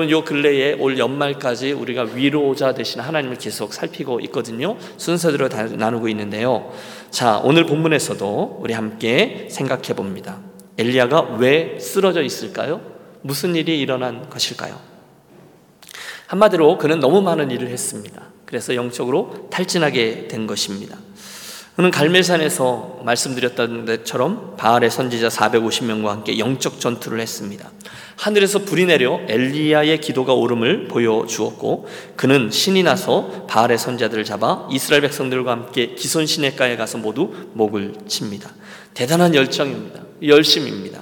여러분 요 근래에 올 연말까지 우리가 위로자 되신 하나님을 계속 살피고 있거든요. 순서대로 다 나누고 있는데요. 자, 오늘 본문에서도 우리 함께 생각해 봅니다. 엘리야가 왜 쓰러져 있을까요? 무슨 일이 일어난 것일까요? 한마디로 그는 너무 많은 일을 했습니다. 그래서 영적으로 탈진하게 된 것입니다. 그는 갈멜산에서 말씀드렸던 것처럼 바알의 선지자 450명과 함께 영적 전투를 했습니다. 하늘에서 불이 내려 엘리야의 기도가 오름을 보여주었고 그는 신이 나서 바알의 선자들을 잡아 이스라엘 백성들과 함께 기손 시내가에 가서 모두 목을 칩니다. 대단한 열정입니다. 열심입니다.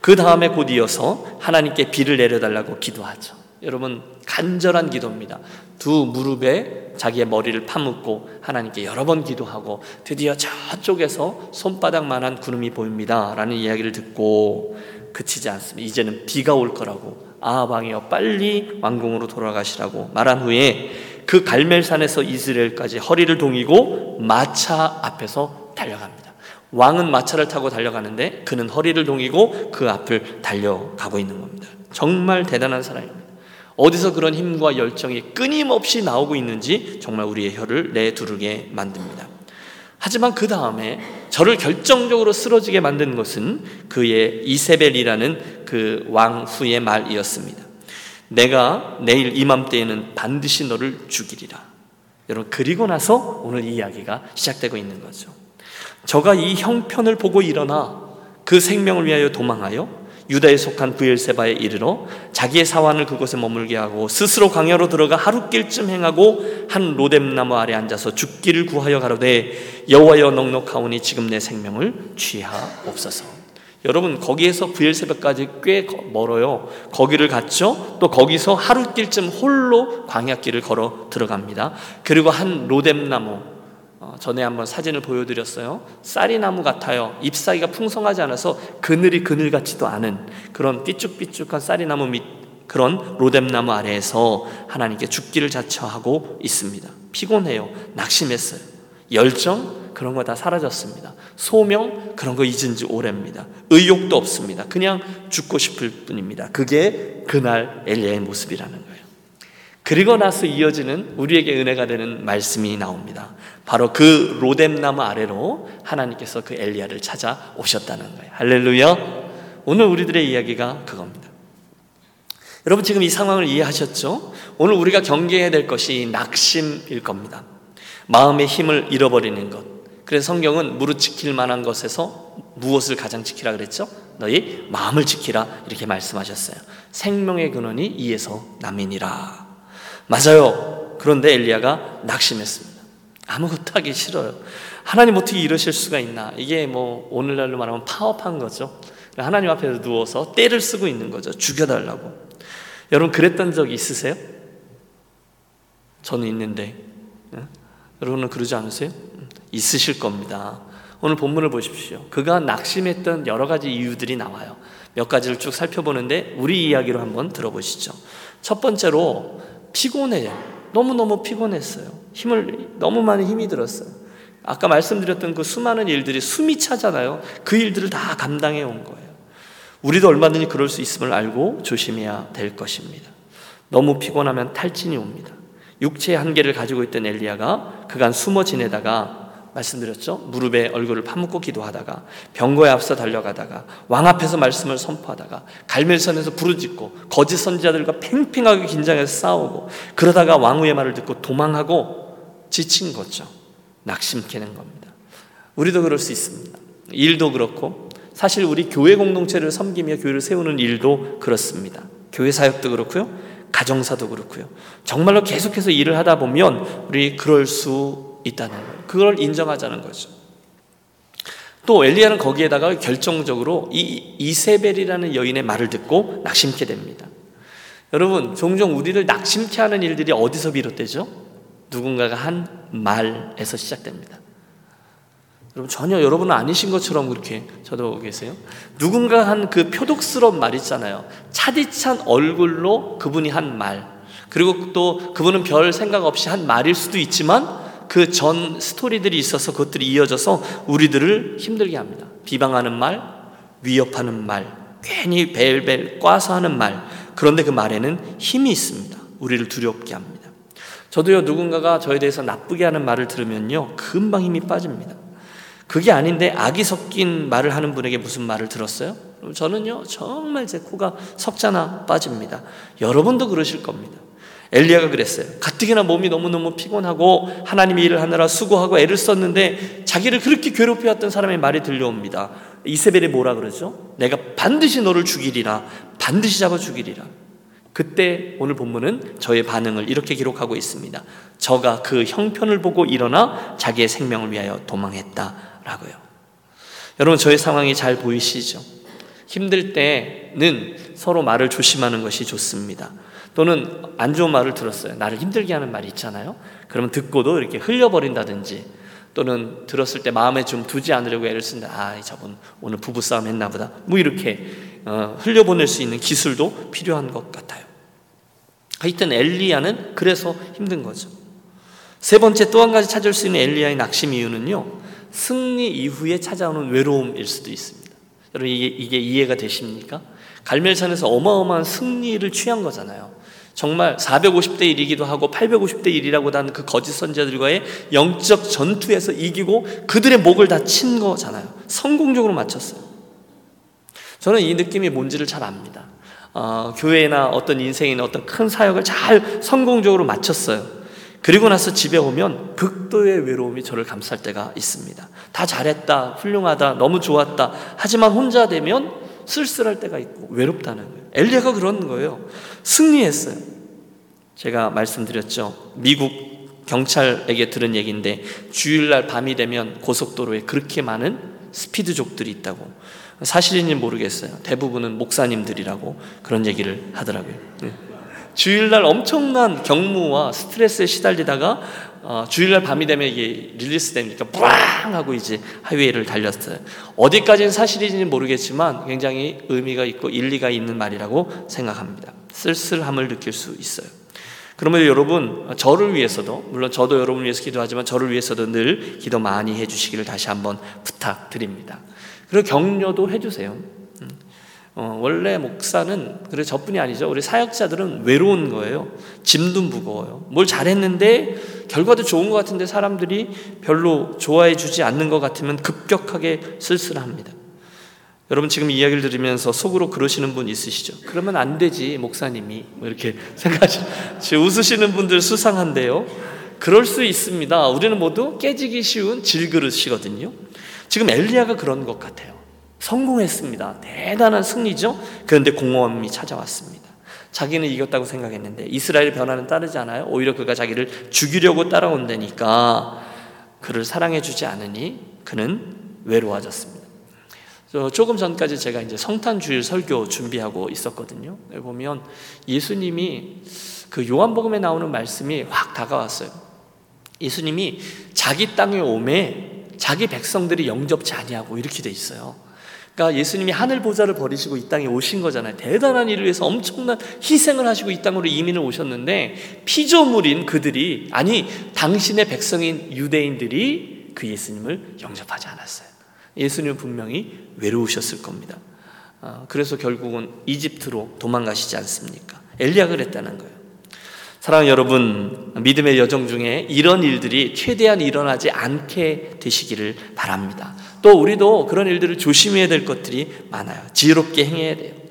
그 다음에 곧 이어서 하나님께 비를 내려달라고 기도하죠. 여러분 간절한 기도입니다. 두 무릎에 자기의 머리를 파묻고 하나님께 여러 번 기도하고 드디어 저쪽에서 손바닥만한 구름이 보입니다. 라는 이야기를 듣고 그치지 않습니다. 이제는 비가 올 거라고 아방이여 빨리 왕궁으로 돌아가시라고 말한 후에 그 갈멜산에서 이스라엘까지 허리를 동이고 마차 앞에서 달려갑니다. 왕은 마차를 타고 달려가는데 그는 허리를 동이고 그 앞을 달려가고 있는 겁니다. 정말 대단한 사람입니다. 어디서 그런 힘과 열정이 끊임없이 나오고 있는지 정말 우리의 혀를 내두르게 만듭니다. 하지만 그 다음에 저를 결정적으로 쓰러지게 만든 것은 그의 이세벨이라는 그 왕후의 말이었습니다. 내가 내일 이맘때에는 반드시 너를 죽이리라. 여러분, 그리고 나서 오늘 이 이야기가 시작되고 있는 거죠. 저가 이 형편을 보고 일어나 그 생명을 위하여 도망하여 유다에 속한 부엘세바에 이르러 자기의 사환을 그곳에 머물게 하고 스스로 광야로 들어가 하루길쯤 행하고 한 로뎀나무 아래 앉아서 죽기를 구하여 가로되 여호와여 넉넉하오니 지금 내 생명을 취하옵소서. 여러분 거기에서 부엘세바까지 꽤 멀어요. 거기를 갔죠. 또 거기서 하루길쯤 홀로 광야길을 걸어 들어갑니다. 그리고 한 로뎀나무 어, 전에 한번 사진을 보여드렸어요. 쌀이나무 같아요. 잎사귀가 풍성하지 않아서 그늘이 그늘 같지도 않은 그런 삐쭉삐쭉한 쌀이나무 밑 그런 로뎀나무 아래에서 하나님께 죽기를 자처하고 있습니다. 피곤해요. 낙심했어요. 열정 그런 거 다 사라졌습니다. 소명 그런 거 잊은 지 오래입니다. 의욕도 없습니다. 그냥 죽고 싶을 뿐입니다. 그게 그날 엘리야의 모습이라는 거예요. 그리고 나서 이어지는 우리에게 은혜가 되는 말씀이 나옵니다. 바로 그 로뎀나무 아래로 하나님께서 그 엘리야를 찾아 오셨다는 거예요. 할렐루야. 오늘 우리들의 이야기가 그겁니다. 여러분 지금 이 상황을 이해하셨죠? 오늘 우리가 경계해야 될 것이 낙심일 겁니다. 마음의 힘을 잃어버리는 것. 그래서 성경은 무릇 지킬 만한 것에서 무엇을 가장 지키라 그랬죠? 너희 마음을 지키라 이렇게 말씀하셨어요. 생명의 근원이 이에서 남이니라. 맞아요. 그런데 엘리야가 낙심했습니다. 아무것도 하기 싫어요. 하나님 어떻게 이러실 수가 있나? 이게 뭐 오늘날로 말하면 파업한 거죠. 하나님 앞에 누워서 때를 쓰고 있는 거죠. 죽여달라고. 여러분 그랬던 적 있으세요? 저는 있는데 여러분은 그러지 않으세요? 있으실 겁니다. 오늘 본문을 보십시오. 그가 낙심했던 여러 가지 이유들이 나와요. 몇 가지를 쭉 살펴보는데 우리 이야기로 한번 들어보시죠. 첫 번째로 피곤해요. 너무너무 피곤했어요. 힘을, 너무 많은 힘이 들었어요. 아까 말씀드렸던 그 수많은 일들이 숨이 차잖아요. 그 일들을 다 감당해 온 거예요. 우리도 얼마든지 그럴 수 있음을 알고 조심해야 될 것입니다. 너무 피곤하면 탈진이 옵니다. 육체의 한계를 가지고 있던 엘리야가 그간 숨어 지내다가 말씀드렸죠. 무릎에 얼굴을 파묻고 기도하다가 병거에 앞서 달려가다가 왕 앞에서 말씀을 선포하다가 갈멜선에서 부르짖고 거짓 선지자들과 팽팽하게 긴장해서 싸우고 그러다가 왕후의 말을 듣고 도망하고 지친 거죠. 낙심케는 겁니다. 우리도 그럴 수 있습니다. 일도 그렇고 사실 우리 교회 공동체를 섬기며 교회를 세우는 일도 그렇습니다. 교회 사역도 그렇고요. 가정사도 그렇고요. 정말로 계속해서 일을 하다 보면 우리 그럴 수 있다는 거예요. 그걸 인정하자는 거죠. 또 엘리야는 거기에다가 결정적으로 이 이세벨이라는 여인의 말을 듣고 낙심케 됩니다. 여러분, 종종 우리를 낙심케 하는 일들이 어디서 비롯되죠? 누군가가 한 말에서 시작됩니다. 여러분 전혀 여러분은 아니신 것처럼 그렇게 저도 계세요. 누군가 한 그 표독스러운 말 있잖아요. 차디찬 얼굴로 그분이 한 말. 그리고 또 그분은 별 생각 없이 한 말일 수도 있지만 그 전 스토리들이 있어서 그것들이 이어져서 우리들을 힘들게 합니다. 비방하는 말, 위협하는 말, 괜히 배배 꽈서 하는 말, 그런데 그 말에는 힘이 있습니다. 우리를 두렵게 합니다. 저도요, 누군가가 저에 대해서 나쁘게 하는 말을 들으면요, 금방 힘이 빠집니다. 그게 아닌데 악이 섞인 말을 하는 분에게 무슨 말을 들었어요? 저는요, 정말 제 코가 석자나 빠집니다. 여러분도 그러실 겁니다. 엘리야가 그랬어요. 가뜩이나 몸이 너무너무 피곤하고 하나님의 일을 하느라 수고하고 애를 썼는데 자기를 그렇게 괴롭혀 왔던 사람의 말이 들려옵니다. 이세벨이 뭐라 그러죠? 내가 반드시 너를 죽이리라. 반드시 잡아 죽이리라. 그때 오늘 본문은 저의 반응을 이렇게 기록하고 있습니다. 저가 그 형편을 보고 일어나 자기의 생명을 위하여 도망했다라고요. 여러분 저의 상황이 잘 보이시죠? 힘들 때는 서로 말을 조심하는 것이 좋습니다. 또는 안 좋은 말을 들었어요. 나를 힘들게 하는 말이 있잖아요. 그러면 듣고도 이렇게 흘려버린다든지 또는 들었을 때 마음에 좀 두지 않으려고 애를 쓴다. 아, 저분 오늘 부부싸움 했나 보다. 뭐 이렇게 어, 흘려보낼 수 있는 기술도 필요한 것 같아요. 하여튼 엘리야는 그래서 힘든 거죠. 세 번째 또 한 가지 찾을 수 있는 엘리야의 낙심 이유는요. 승리 이후에 찾아오는 외로움일 수도 있습니다. 여러분 이게, 이게 이해가 되십니까? 갈멜산에서 어마어마한 승리를 취한 거잖아요. 정말 450대 1이기도 하고 850대 1이라고 하는 그 거짓 선자들과의 영적 전투에서 이기고 그들의 목을 다 친 거잖아요. 성공적으로 마쳤어요. 저는 이 느낌이 뭔지를 잘 압니다. 어, 교회나 어떤 인생이나 어떤 큰 사역을 잘 성공적으로 마쳤어요. 그리고 나서 집에 오면 극도의 외로움이 저를 감쌀 때가 있습니다. 다 잘했다, 훌륭하다, 너무 좋았다. 하지만 혼자 되면 쓸쓸할 때가 있고 외롭다는 거예요. 엘리야가 그런 거예요. 승리했어요. 제가 말씀드렸죠. 미국 경찰에게 들은 얘기인데 주일날 밤이 되면 고속도로에 그렇게 많은 스피드족들이 있다고. 사실인지 모르겠어요. 대부분은 목사님들이라고 그런 얘기를 하더라고요. 네. 주일날 엄청난 격무와 스트레스에 시달리다가 어, 주일날 밤이 되면 이게 release 되니까 부앙 하고 이제 하이웨이를 달렸어요. 어디까지는 사실인지는 모르겠지만 굉장히 의미가 있고 일리가 있는 말이라고 생각합니다. 쓸쓸함을 느낄 수 있어요. 그러면 여러분 저를 위해서도 물론 저도 여러분을 위해서 기도하지만 저를 위해서도 늘 기도 많이 해주시기를 다시 한번 부탁드립니다. 그리고 격려도 해주세요. 어, 원래 목사는 그래 저뿐이 아니죠. 우리 사역자들은 외로운 거예요. 짐도 무거워요. 뭘 잘했는데 결과도 좋은 것 같은데 사람들이 별로 좋아해 주지 않는 것 같으면 급격하게 쓸쓸합니다. 여러분 지금 이야기를 들으면서 속으로 그러시는 분 있으시죠? 그러면 안 되지 목사님이 뭐 이렇게 생각하시 웃으시는 분들 수상한데요. 그럴 수 있습니다. 우리는 모두 깨지기 쉬운 질그릇이거든요. 지금 엘리야가 그런 것 같아요. 성공했습니다. 대단한 승리죠. 그런데 공허함이 찾아왔습니다. 자기는 이겼다고 생각했는데 이스라엘의 변화는 따르지 않아요. 오히려 그가 자기를 죽이려고 따라온다니까 그를 사랑해 주지 않으니 그는 외로워졌습니다. 조금 전까지 제가 이제 성탄 주일 설교 준비하고 있었거든요. 보면 예수님이 그 요한복음에 나오는 말씀이 확 다가왔어요. 예수님이 자기 땅에 오매 자기 백성들이 영접지 아니하고 이렇게 돼 있어요. 그러니까 예수님이 하늘 보좌를 버리시고 이 땅에 오신 거잖아요. 대단한 일을 위해서 엄청난 희생을 하시고 이 땅으로 이민을 오셨는데 피조물인 그들이 아니 당신의 백성인 유대인들이 그 예수님을 영접하지 않았어요. 예수님은 분명히 외로우셨을 겁니다. 아, 그래서 결국은 이집트로 도망가시지 않습니까? 엘리야가 그랬다는 거예요. 사랑하는 여러분, 믿음의 여정 중에 이런 일들이 최대한 일어나지 않게 되시기를 바랍니다. 또 우리도 그런 일들을 조심해야 될 것들이 많아요. 지혜롭게 행해야 돼요.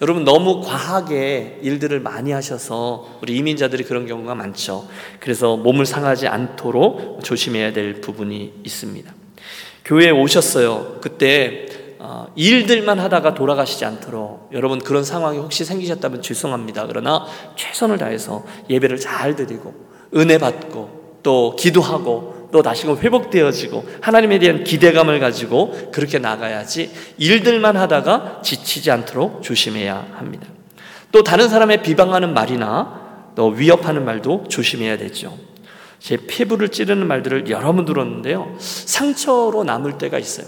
여러분 너무 과하게 일들을 많이 하셔서 우리 이민자들이 그런 경우가 많죠. 그래서 몸을 상하지 않도록 조심해야 될 부분이 있습니다. 교회에 오셨어요. 그때 어, 일들만 하다가 돌아가시지 않도록 여러분 그런 상황이 혹시 생기셨다면 죄송합니다. 그러나 최선을 다해서 예배를 잘 드리고 은혜 받고 또 기도하고 또 다시금 회복되어지고 하나님에 대한 기대감을 가지고 그렇게 나가야지 일들만 하다가 지치지 않도록 조심해야 합니다. 또 다른 사람의 비방하는 말이나 또 위협하는 말도 조심해야 되죠. 제 피부를 찌르는 말들을 여러 번 들었는데요. 상처로 남을 때가 있어요.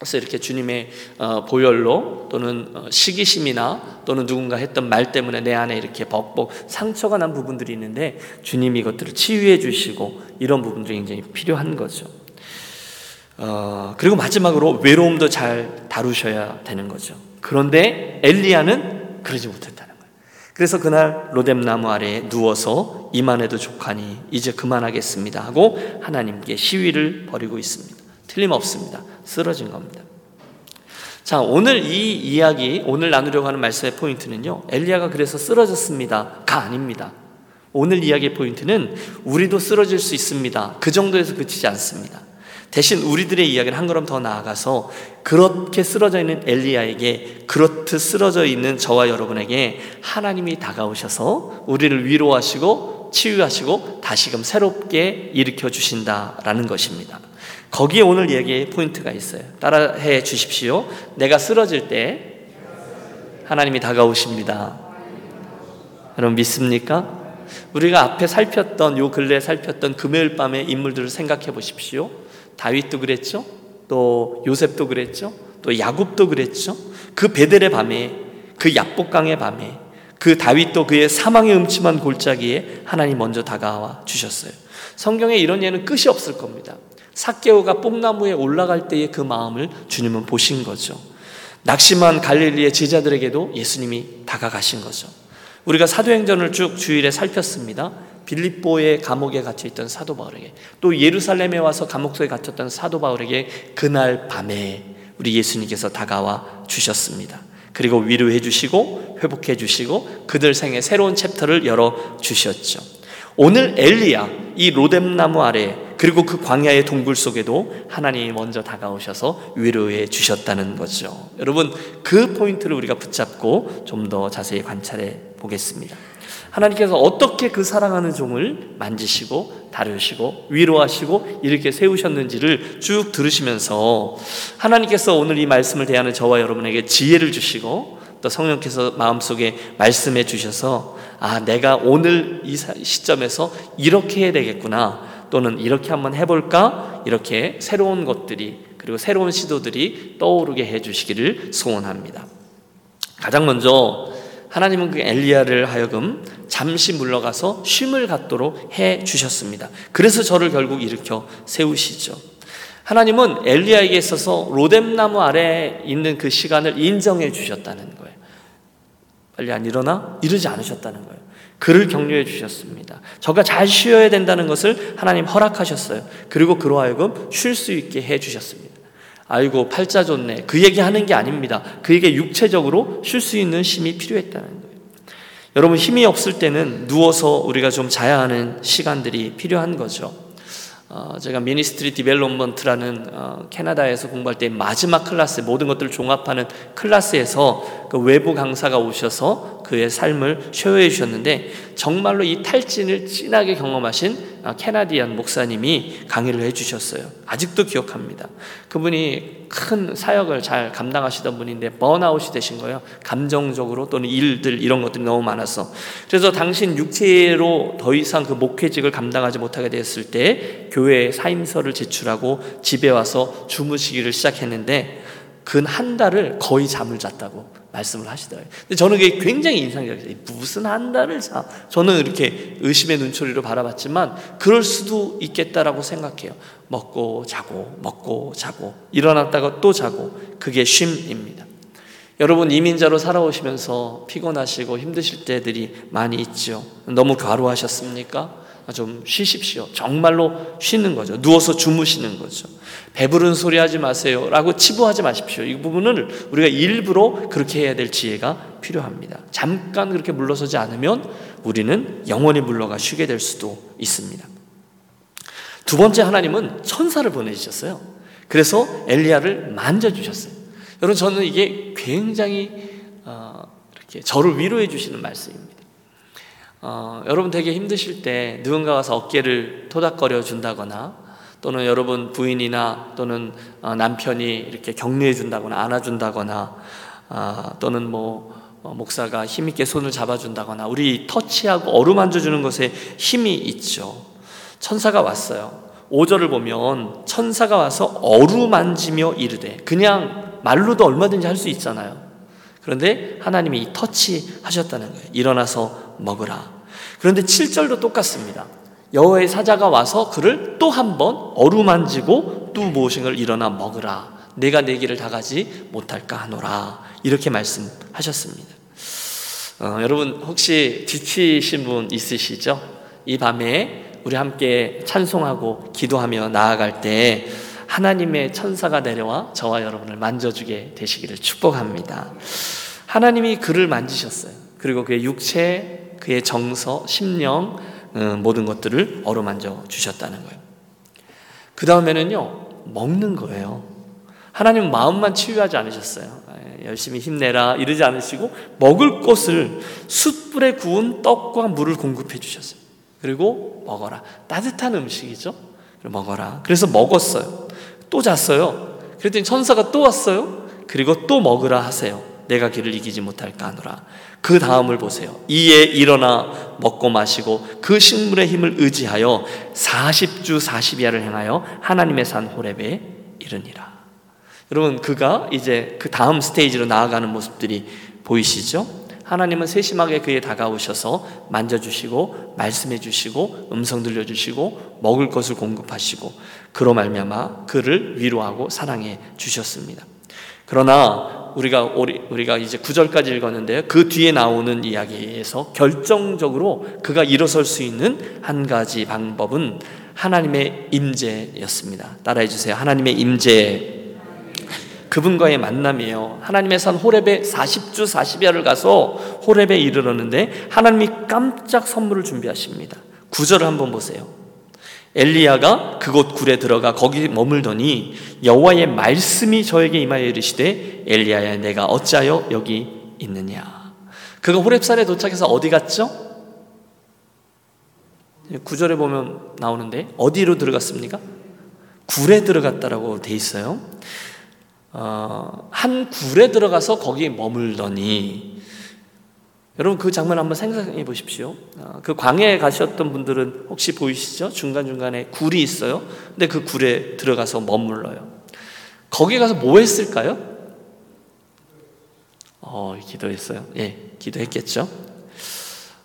그래서 이렇게 주님의 어, 보혈로 또는 어, 시기심이나 또는 누군가 했던 말 때문에 내 안에 이렇게 벅벅 상처가 난 부분들이 있는데 주님이 이것들을 치유해 주시고 이런 부분들이 굉장히 필요한 거죠. 어, 그리고 마지막으로 외로움도 잘 다루셔야 되는 거죠. 그런데 엘리야는 그러지 못했다는 거예요. 그래서 그날 로뎀나무 아래에 누워서 이만해도 족하니 이제 그만하겠습니다 하고 하나님께 시위를 벌이고 있습니다. 틀림없습니다. 쓰러진 겁니다. 자, 오늘 이 이야기, 오늘 나누려고 하는 말씀의 포인트는요, 엘리야가 그래서 쓰러졌습니다가 아닙니다. 오늘 이야기의 포인트는 우리도 쓰러질 수 있습니다. 그 정도에서 그치지 않습니다. 대신 우리들의 이야기는 한 걸음 더 나아가서 그렇게 쓰러져 있는 엘리야에게 그렇듯 쓰러져 있는 저와 여러분에게 하나님이 다가오셔서 우리를 위로하시고 치유하시고 다시금 새롭게 일으켜 주신다라는 것입니다. 거기에 오늘 얘기의 포인트가 있어요. 따라해 주십시오. 내가 쓰러질 때 하나님이 다가오십니다. 여러분 믿습니까? 우리가 앞에 살폈던 요 근래 살폈던 금요일 밤의 인물들을 생각해 보십시오. 다윗도 그랬죠. 또 요셉도 그랬죠. 또 야곱도 그랬죠. 그 베델의 밤에 그 약복강의 밤에 그 다윗도 그의 사망의 음침한 골짜기에 하나님 먼저 다가와 주셨어요. 성경에 이런 예는 끝이 없을 겁니다. 사개오가 뽕나무에 올라갈 때의 그 마음을 주님은 보신 거죠. 낙심한 갈릴리의 제자들에게도 예수님이 다가가신 거죠. 우리가 사도행전을 쭉 주일에 살폈습니다. 빌립보의 감옥에 갇혀 있던 사도 바울에게 또 예루살렘에 와서 감옥 속에 갇혔던 사도 바울에게 그날 밤에 우리 예수님께서 다가와 주셨습니다. 그리고 위로해 주시고 회복해 주시고 그들 생에 새로운 챕터를 열어 주셨죠. 오늘 엘리야 이 로뎀나무 아래 그리고 그 광야의 동굴 속에도 하나님이 먼저 다가오셔서 위로해 주셨다는 거죠. 여러분 그 포인트를 우리가 붙잡고 좀 더 자세히 관찰해 보겠습니다. 하나님께서 어떻게 그 사랑하는 종을 만지시고 다루시고 위로하시고 이렇게 세우셨는지를 쭉 들으시면서 하나님께서 오늘 이 말씀을 대하는 저와 여러분에게 지혜를 주시고 또 성령께서 마음속에 말씀해 주셔서 아 내가 오늘 이 시점에서 이렇게 해야 되겠구나 또는 이렇게 한번 해볼까 이렇게 새로운 것들이 그리고 새로운 시도들이 떠오르게 해 주시기를 소원합니다. 가장 먼저 하나님은 그 엘리야를 하여금 잠시 물러가서 쉼을 갖도록 해 주셨습니다. 그래서 저를 결국 일으켜 세우시죠. 하나님은 엘리야에게 있어서 로뎀나무 아래에 있는 그 시간을 인정해 주셨다는 거예요. 빨리 안 일어나? 이러지 않으셨다는 거예요. 그를 격려해 주셨습니다. 저가 잘 쉬어야 된다는 것을 하나님 허락하셨어요. 그리고 그로 하여금 쉴 수 있게 해 주셨습니다. 아이고 팔자 좋네. 그 얘기 하는 게 아닙니다. 그에게 육체적으로 쉴 수 있는 힘이 필요했다는 거예요. 여러분 힘이 없을 때는 누워서 우리가 좀 자야 하는 시간들이 필요한 거죠. 어, 제가 ministry development라는 어, 캐나다에서 공부할 때 마지막 클래스 모든 것들을 종합하는 클래스에서 그 외부 강사가 오셔서 그의 삶을 쇼해 주셨는데 정말로 이 탈진을 진하게 경험하신 아, 캐나디안 목사님이 강의를 해주셨어요. 아직도 기억합니다. 그분이 큰 사역을 잘 감당하시던 분인데 번아웃이 되신 거예요. 감정적으로 또는 일들 이런 것들이 너무 많아서. 그래서 당신 육체로 더 이상 그 목회직을 감당하지 못하게 됐을 때 교회에 사임서를 제출하고 집에 와서 주무시기를 시작했는데 근 한 달을 거의 잠을 잤다고 말씀을 하시더라고요. 근데 저는 그게 굉장히 인상적이었어요. 무슨 한 달을 자. 저는 이렇게 의심의 눈초리로 바라봤지만 그럴 수도 있겠다라고 생각해요. 먹고 자고 먹고 자고 일어났다가 또 자고 그게 쉼입니다. 여러분 이민자로 살아오시면서 피곤하시고 힘드실 때들이 많이 있죠. 너무 과로하셨습니까? 좀 쉬십시오. 정말로 쉬는 거죠. 누워서 주무시는 거죠. 배부른 소리 하지 마세요. 라고 치부하지 마십시오. 이 부분을 우리가 일부러 그렇게 해야 될 지혜가 필요합니다. 잠깐 그렇게 물러서지 않으면 우리는 영원히 물러가 쉬게 될 수도 있습니다. 두 번째 하나님은 천사를 보내주셨어요. 그래서 엘리야를 만져주셨어요. 여러분, 저는 이게 굉장히 어, 이렇게 저를 위로해 주시는 말씀입니다. 어, 여러분 되게 힘드실 때 누군가 와서 어깨를 토닥거려 준다거나 또는 여러분 부인이나 또는 어, 남편이 이렇게 격려해 준다거나 안아준다거나 아, 또는 뭐 어, 목사가 힘있게 손을 잡아준다거나 우리 터치하고 어루만져 주는 것에 힘이 있죠. 천사가 왔어요. 5절을 보면 천사가 와서 어루만지며 이르되 그냥 말로도 얼마든지 할 수 있잖아요. 그런데 하나님이 터치 하셨다는 거예요. 일어나서 먹으라. 그런데 7절도 똑같습니다. 여호와의 사자가 와서 그를 또 한 번 어루만지고 또 무엇인가를 일어나 먹으라. 내가 내 길을 다 가지 못할까 하노라. 이렇게 말씀하셨습니다. 어, 여러분 혹시 지치신 분 있으시죠? 이 밤에 우리 함께 찬송하고 기도하며 나아갈 때 하나님의 천사가 내려와 저와 여러분을 만져주게 되시기를 축복합니다. 하나님이 그를 만지셨어요. 그리고 그의 육체, 그의 정서, 심령 어, 모든 것들을 어루만져 주셨다는 거예요. 그 다음에는요 먹는 거예요. 하나님 마음만 치유하지 않으셨어요. 예, 열심히 힘내라 이러지 않으시고 먹을 것을 숯불에 구운 떡과 물을 공급해 주셨어요. 그리고 먹어라. 따뜻한 음식이죠. 먹어라. 그래서 먹었어요. 또 잤어요. 그랬더니 천사가 또 왔어요. 그리고 또 먹으라 하세요. 내가 길을 이기지 못할까 하노라. 그 다음을 보세요. 이에 일어나 먹고 마시고 그 식물의 힘을 의지하여 40주 40야를 행하여 하나님의 산 호렙에 이르니라. 여러분 그가 이제 그 다음 스테이지로 나아가는 모습들이 보이시죠? 하나님은 세심하게 그에 다가오셔서 만져주시고 말씀해 주시고 음성 들려주시고 먹을 것을 공급하시고 그로 말미암아 그를 위로하고 사랑해 주셨습니다. 그러나 우리가 우리가 이제 9절까지 읽었는데요. 그 뒤에 나오는 이야기에서 결정적으로 그가 일어설 수 있는 한 가지 방법은 하나님의 임재였습니다. 따라해 주세요. 하나님의 임재. 그분과의 만남이에요. 하나님의 산 호렙에 40주 40야를 가서 호렙에 이르렀는데 하나님이 깜짝 선물을 준비하십니다. 구절을 한번 보세요. 엘리야가 그곳 굴에 들어가 거기 머물더니 여호와의 말씀이 저에게 임하여 이르시되 엘리야야 내가 어찌하여 여기 있느냐. 그가 호렙산에 도착해서 어디 갔죠? 구절에 보면 나오는데 어디로 들어갔습니까? 굴에 들어갔다라고 돼 있어요. 어, 한 굴에 들어가서 거기에 머물더니 여러분 그 장면 한번 생각해 보십시오. 어, 그 광야에 가셨던 분들은 혹시 보이시죠? 중간 중간에 굴이 있어요. 근데 그 굴에 들어가서 머물러요. 거기 가서 뭐 했을까요? 어, 기도했어요. 예, 기도했겠죠.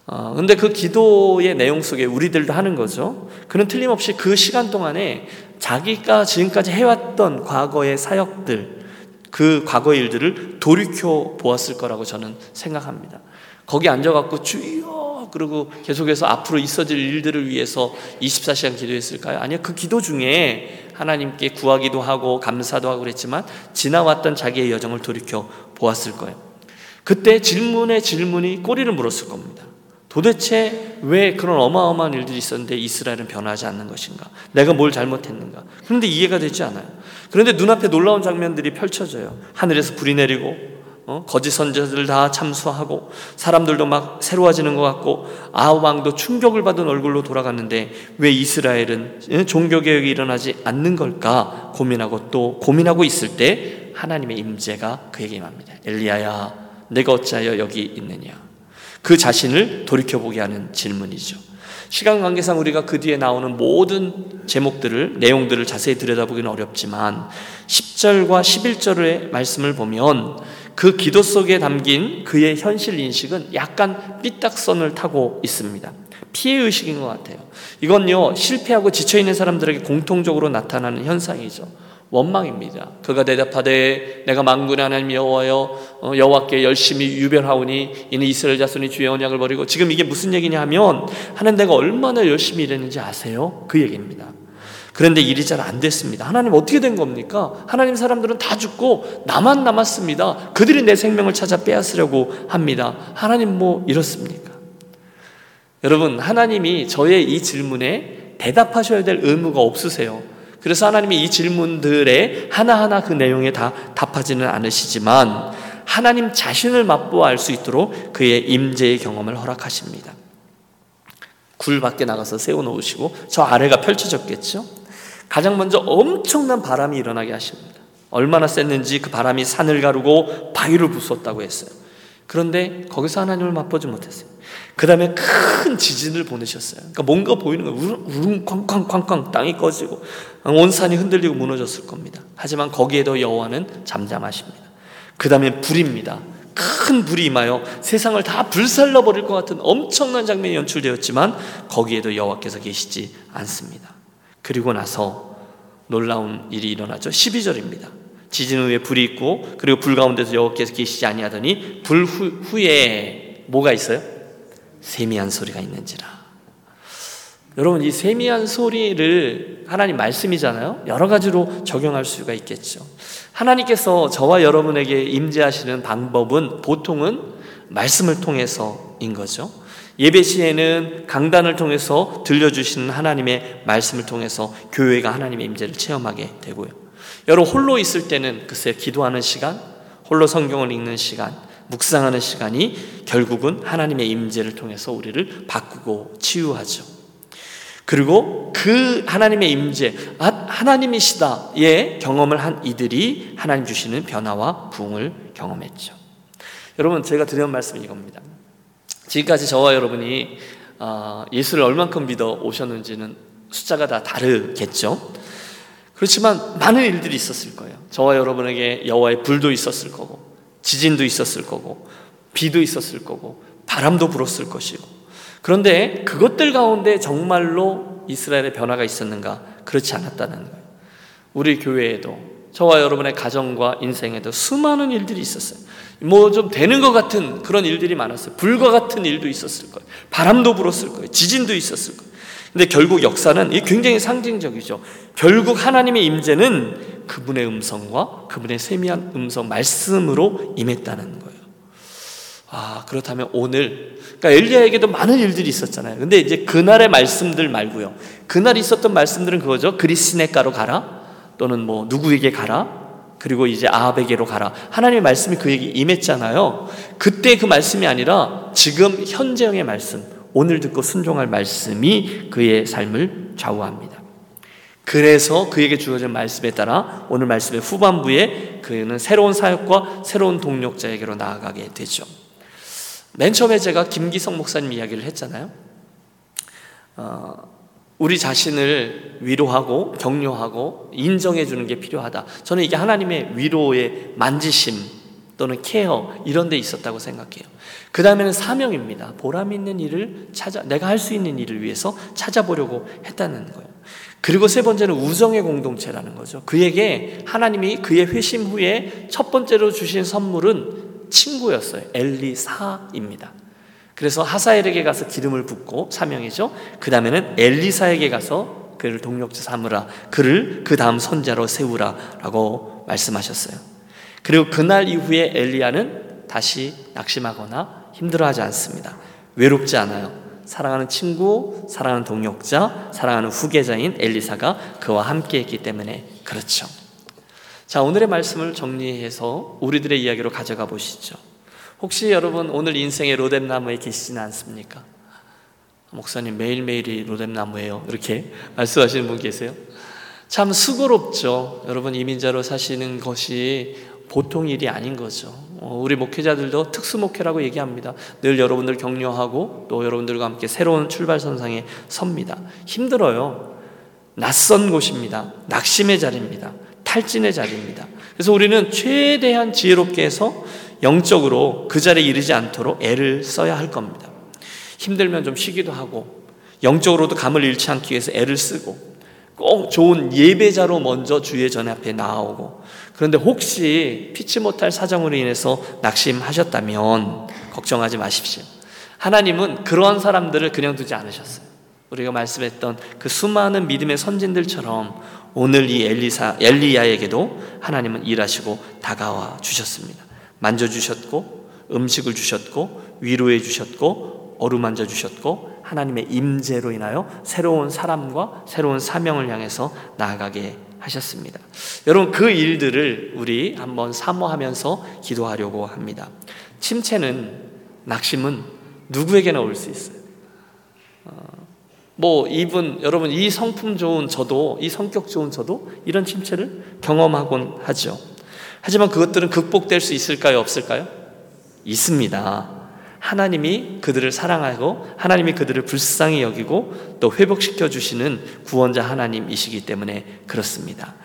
어, 근데 그 기도의 내용 속에 우리들도 하는 거죠. 그는 틀림없이 그 시간 동안에 자기가 지금까지 해왔던 과거의 사역들, 그 과거의 일들을 돌이켜 보았을 거라고 저는 생각합니다. 거기 앉아갖고 주여 그리고 계속해서 앞으로 있어질 일들을 위해서 24시간 기도했을까요? 아니요. 그 기도 중에 하나님께 구하기도 하고 감사도 하고 그랬지만 지나왔던 자기의 여정을 돌이켜 보았을 거예요. 그때 질문에 질문이 꼬리를 물었을 겁니다. 도대체 왜 그런 어마어마한 일들이 있었는데 이스라엘은 변하지 않는 것인가? 내가 뭘 잘못했는가? 그런데 이해가 되지 않아요. 그런데 눈앞에 놀라운 장면들이 펼쳐져요. 하늘에서 불이 내리고 어? 거짓 선자들 다 참수하고 사람들도 막 새로워지는 것 같고 아합 왕도 충격을 받은 얼굴로 돌아갔는데 왜 이스라엘은 예? 종교 개혁이 일어나지 않는 걸까 고민하고 또 고민하고 있을 때 하나님의 임재가 그에게 임합니다. 엘리야야, 내가 어찌하여 여기 있느냐? 그 자신을 돌이켜 보게 하는 질문이죠. 시간 관계상 우리가 그 뒤에 나오는 모든 제목들을, 내용들을 자세히 들여다보기는 어렵지만 10절과 11절의 말씀을 보면 그 기도 속에 담긴 그의 현실 인식은 약간 삐딱선을 타고 있습니다. 피해 의식인 것 같아요. 이건요, 실패하고 지쳐 있는 사람들에게 공통적으로 나타나는 현상이죠. 원망입니다. 그가 대답하되 내가 만군의 하나님 여호와여 어, 여호와께 열심히 유별하오니 이는 이스라엘 자손이 주의 언약을 버리고 지금 이게 무슨 얘기냐 하면 하는 내가 얼마나 열심히 일했는지 아세요? 그 얘기입니다. 그런데 일이 잘 안 됐습니다. 하나님 어떻게 된 겁니까? 하나님 사람들은 다 죽고 나만 남았습니다. 그들이 내 생명을 찾아 빼앗으려고 합니다. 하나님 뭐 이렇습니까? 여러분 하나님이 저의 이 질문에 대답하셔야 될 의무가 없으세요. 그래서 하나님이 이 질문들에 하나하나 그 내용에 다 답하지는 않으시지만 하나님 자신을 맛보아 알 수 있도록 그의 임재의 경험을 허락하십니다. 굴 밖에 나가서 세워놓으시고 저 아래가 펼쳐졌겠죠? 가장 먼저 엄청난 바람이 일어나게 하십니다. 얼마나 셌는지 그 바람이 산을 가르고 바위를 부쉈다고 했어요. 그런데 거기서 하나님을 맛보지 못했어요. 그 다음에 큰 지진을 보내셨어요. 그러니까 뭔가 보이는 거예요. 우릉 쾅쾅쾅쾅 땅이 꺼지고 온 산이 흔들리고 무너졌을 겁니다. 하지만 거기에도 여호와는 잠잠하십니다. 그 다음에 불입니다. 큰 불이 임하여 세상을 다 불살라 버릴 것 같은 엄청난 장면이 연출되었지만 거기에도 여호와께서 계시지 않습니다. 그리고 나서 놀라운 일이 일어나죠. 12절입니다. 지진 후에 불이 있고 그리고 불 가운데서 여호와께서 계시지 아니하더니 불 후, 에 뭐가 있어요? 세미한 소리가 있는지라. 여러분 이 세미한 소리를 하나님 말씀이잖아요. 여러 가지로 적용할 수가 있겠죠. 하나님께서 저와 여러분에게 임재하시는 방법은 보통은 말씀을 통해서 인 거죠. 예배 시에는 강단을 통해서 들려주시는 하나님의 말씀을 통해서 교회가 하나님의 임재를 체험하게 되고요. 여러분 홀로 있을 때는 글쎄 기도하는 시간, 홀로 성경을 읽는 시간, 묵상하는 시간이 결국은 하나님의 임재를 통해서 우리를 바꾸고 치유하죠. 그리고 그 하나님의 임재, 아, 하나님이시다의 경험을 한 이들이 하나님 주시는 변화와 부흥을 경험했죠. 여러분 제가 드리는 말씀이 이겁니다. 지금까지 저와 여러분이 아, 예수를 얼만큼 믿어 오셨는지는 숫자가 다 다르겠죠. 그렇지만 많은 일들이 있었을 거예요. 저와 여러분에게 여호와의 불도 있었을 거고 지진도 있었을 거고 비도 있었을 거고 바람도 불었을 것이고 그런데 그것들 가운데 정말로 이스라엘의 변화가 있었는가? 그렇지 않았다는 거예요. 우리 교회에도 저와 여러분의 가정과 인생에도 수많은 일들이 있었어요. 뭐 좀 되는 것 같은 그런 일들이 많았어요. 불과 같은 일도 있었을 거예요. 바람도 불었을 거예요. 지진도 있었을 거예요. 근데 결국 역사는 이 굉장히 상징적이죠. 결국 하나님의 임재는 그분의 음성과 그분의 세미한 음성 말씀으로 임했다는 거예요. 아, 그렇다면 오늘 그러니까 엘리야에게도 많은 일들이 있었잖아요. 근데 이제 그날의 말씀들 말고요. 그날 있었던 말씀들은 그거죠. 그리스네가로 가라. 또는 뭐 누구에게 가라. 그리고 이제 아합에게로 가라. 하나님의 말씀이 그에게 임했잖아요. 그때 그 말씀이 아니라 지금 현재형의 말씀, 오늘 듣고 순종할 말씀이 그의 삶을 좌우합니다. 그래서 그에게 주어진 말씀에 따라 오늘 말씀의 후반부에 그는 새로운 사역과 새로운 동력자에게로 나아가게 되죠. 맨 처음에 제가 김기성 목사님 이야기를 했잖아요. 어, 우리 자신을 위로하고 격려하고 인정해 주는 게 필요하다. 저는 이게 하나님의 위로의 만지심 또는 케어 이런 데 있었다고 생각해요. 그 다음에는 사명입니다. 보람 있는 일을 찾아, 내가 할 수 있는 일을 위해서 찾아보려고 했다는 거예요. 그리고 세 번째는 우정의 공동체라는 거죠. 그에게 하나님이 그의 회심 후에 첫 번째로 주신 선물은 친구였어요. 엘리사입니다. 그래서 하사엘에게 가서 기름을 붓고 사명이죠. 그 다음에는 엘리사에게 가서 그를 동력자 삼으라. 그를 그 다음 선자로 세우라라고 말씀하셨어요. 그리고 그날 이후에 엘리야는 다시 낙심하거나 힘들어하지 않습니다. 외롭지 않아요. 사랑하는 친구, 사랑하는 동역자, 사랑하는 후계자인 엘리사가 그와 함께 했기 때문에 그렇죠. 자, 오늘의 말씀을 정리해서 우리들의 이야기로 가져가 보시죠. 혹시 여러분 오늘 인생의 로뎀나무에 계시지는 않습니까? 목사님 매일매일이 로뎀나무예요. 이렇게 말씀하시는 분 계세요? 참 수고롭죠. 여러분 이민자로 사시는 것이 보통 일이 아닌 거죠. 어, 우리 목회자들도 특수 목회라고 얘기합니다. 늘 여러분들 격려하고 또 여러분들과 함께 새로운 출발선상에 섭니다. 힘들어요. 낯선 곳입니다. 낙심의 자리입니다. 탈진의 자리입니다. 그래서 우리는 최대한 지혜롭게 해서 영적으로 그 자리에 이르지 않도록 애를 써야 할 겁니다. 힘들면 좀 쉬기도 하고 영적으로도 감을 잃지 않기 위해서 애를 쓰고 꼭 좋은 예배자로 먼저 주의 전 앞에 나오고 그런데 혹시 피치 못할 사정으로 인해서 낙심하셨다면 걱정하지 마십시오. 하나님은 그러한 사람들을 그냥 두지 않으셨어요. 우리가 말씀했던 그 수많은 믿음의 선진들처럼 오늘 이 엘리사 엘리야에게도 하나님은 일하시고 다가와 주셨습니다. 만져 주셨고 음식을 주셨고 위로해 주셨고 어루만져 주셨고 하나님의 임재로 인하여 새로운 사람과 새로운 사명을 향해서 나아가게 하셨습니다. 여러분 그 일들을 우리 한번 사모하면서 기도하려고 합니다. 침체는 낙심은 누구에게나 올 수 있어요. 어, 뭐 이분 여러분 이 성품 좋은 저도 이 성격 좋은 저도 이런 침체를 경험하곤 하죠. 하지만 그것들은 극복될 수 있을까요, 없을까요? 있습니다. 하나님이 그들을 사랑하고 하나님이 그들을 불쌍히 여기고 또 회복시켜 주시는 구원자 하나님이시기 때문에 그렇습니다.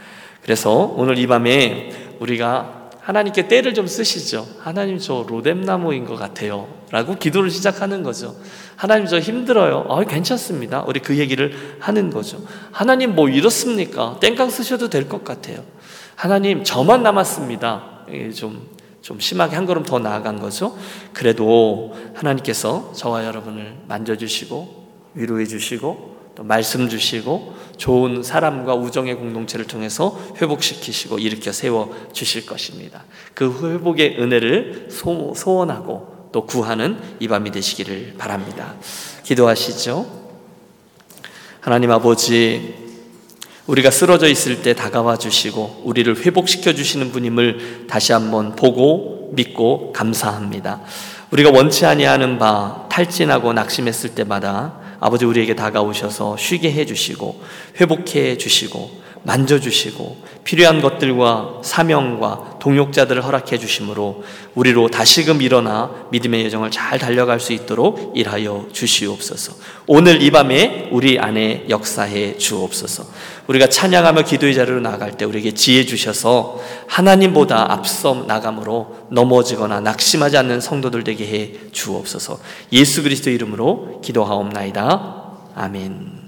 그래서 오늘 이 밤에 우리가 하나님께 때를 좀 쓰시죠. 하나님 저 로뎀나무인 것 같아요. 라고 기도를 시작하는 거죠. 하나님 저 힘들어요. 아, 괜찮습니다. 우리 그 얘기를 하는 거죠. 하나님 뭐 이렇습니까? 땡깡 쓰셔도 될 것 같아요. 하나님 저만 남았습니다. 좀, 좀 심하게 한 걸음 더 나아간 거죠. 그래도 하나님께서 저와 여러분을 만져주시고 위로해 주시고 또 말씀 주시고 좋은 사람과 우정의 공동체를 통해서 회복시키시고 일으켜 세워 주실 것입니다. 그 회복의 은혜를 소, 소원하고 또 구하는 이 밤이 되시기를 바랍니다. 기도하시죠. 하나님 아버지, 우리가 쓰러져 있을 때 다가와 주시고 우리를 회복시켜 주시는 분임을 다시 한번 보고 믿고 감사합니다. 우리가 원치 아니하는 바 탈진하고 낙심했을 때마다 아버지 우리에게 다가오셔서 쉬게 해 주시고 회복해 주시고 만져 주시고 필요한 것들과 사명과 동역자들을 허락해 주심으로 우리로 다시금 일어나 믿음의 여정을 잘 달려갈 수 있도록 일하여 주시옵소서. 오늘 이 밤에 우리 안에 역사해 주옵소서. 우리가 찬양하며 기도의 자리로 나갈 때 우리에게 지혜 주셔서 하나님보다 앞서 나감으로 넘어지거나 낙심하지 않는 성도들 되게 해 주옵소서. 예수 그리스도 이름으로 기도하옵나이다. 아멘.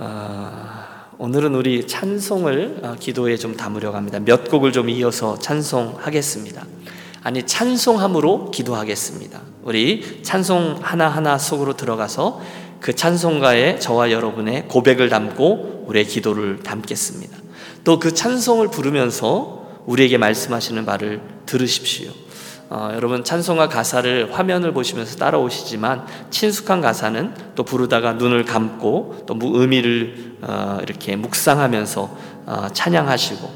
아, 오늘은 우리 찬송을 아, 기도에 좀 담으려고 합니다. 몇 곡을 좀 이어서 찬송하겠습니다. 아니 찬송함으로 기도하겠습니다. 우리 찬송 하나하나 속으로 들어가서 그 찬송가에 저와 여러분의 고백을 담고 우리의 기도를 담겠습니다. 또 그 찬송을 부르면서 우리에게 말씀하시는 말을 들으십시오. 어, 여러분 찬송가 가사를 화면을 보시면서 따라오시지만 친숙한 가사는 또 부르다가 눈을 감고 또 의미를 어, 이렇게 묵상하면서 어, 찬양하시고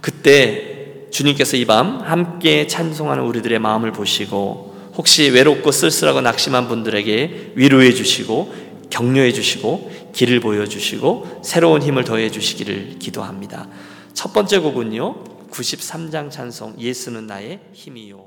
그때 주님께서 이 밤 함께 찬송하는 우리들의 마음을 보시고 혹시 외롭고 쓸쓸하고 낙심한 분들에게 위로해 주시고 격려해 주시고 길을 보여 주시고 새로운 힘을 더해 주시기를 기도합니다. 첫 번째 곡은요. 93장 찬송 예수는 나의 힘이요.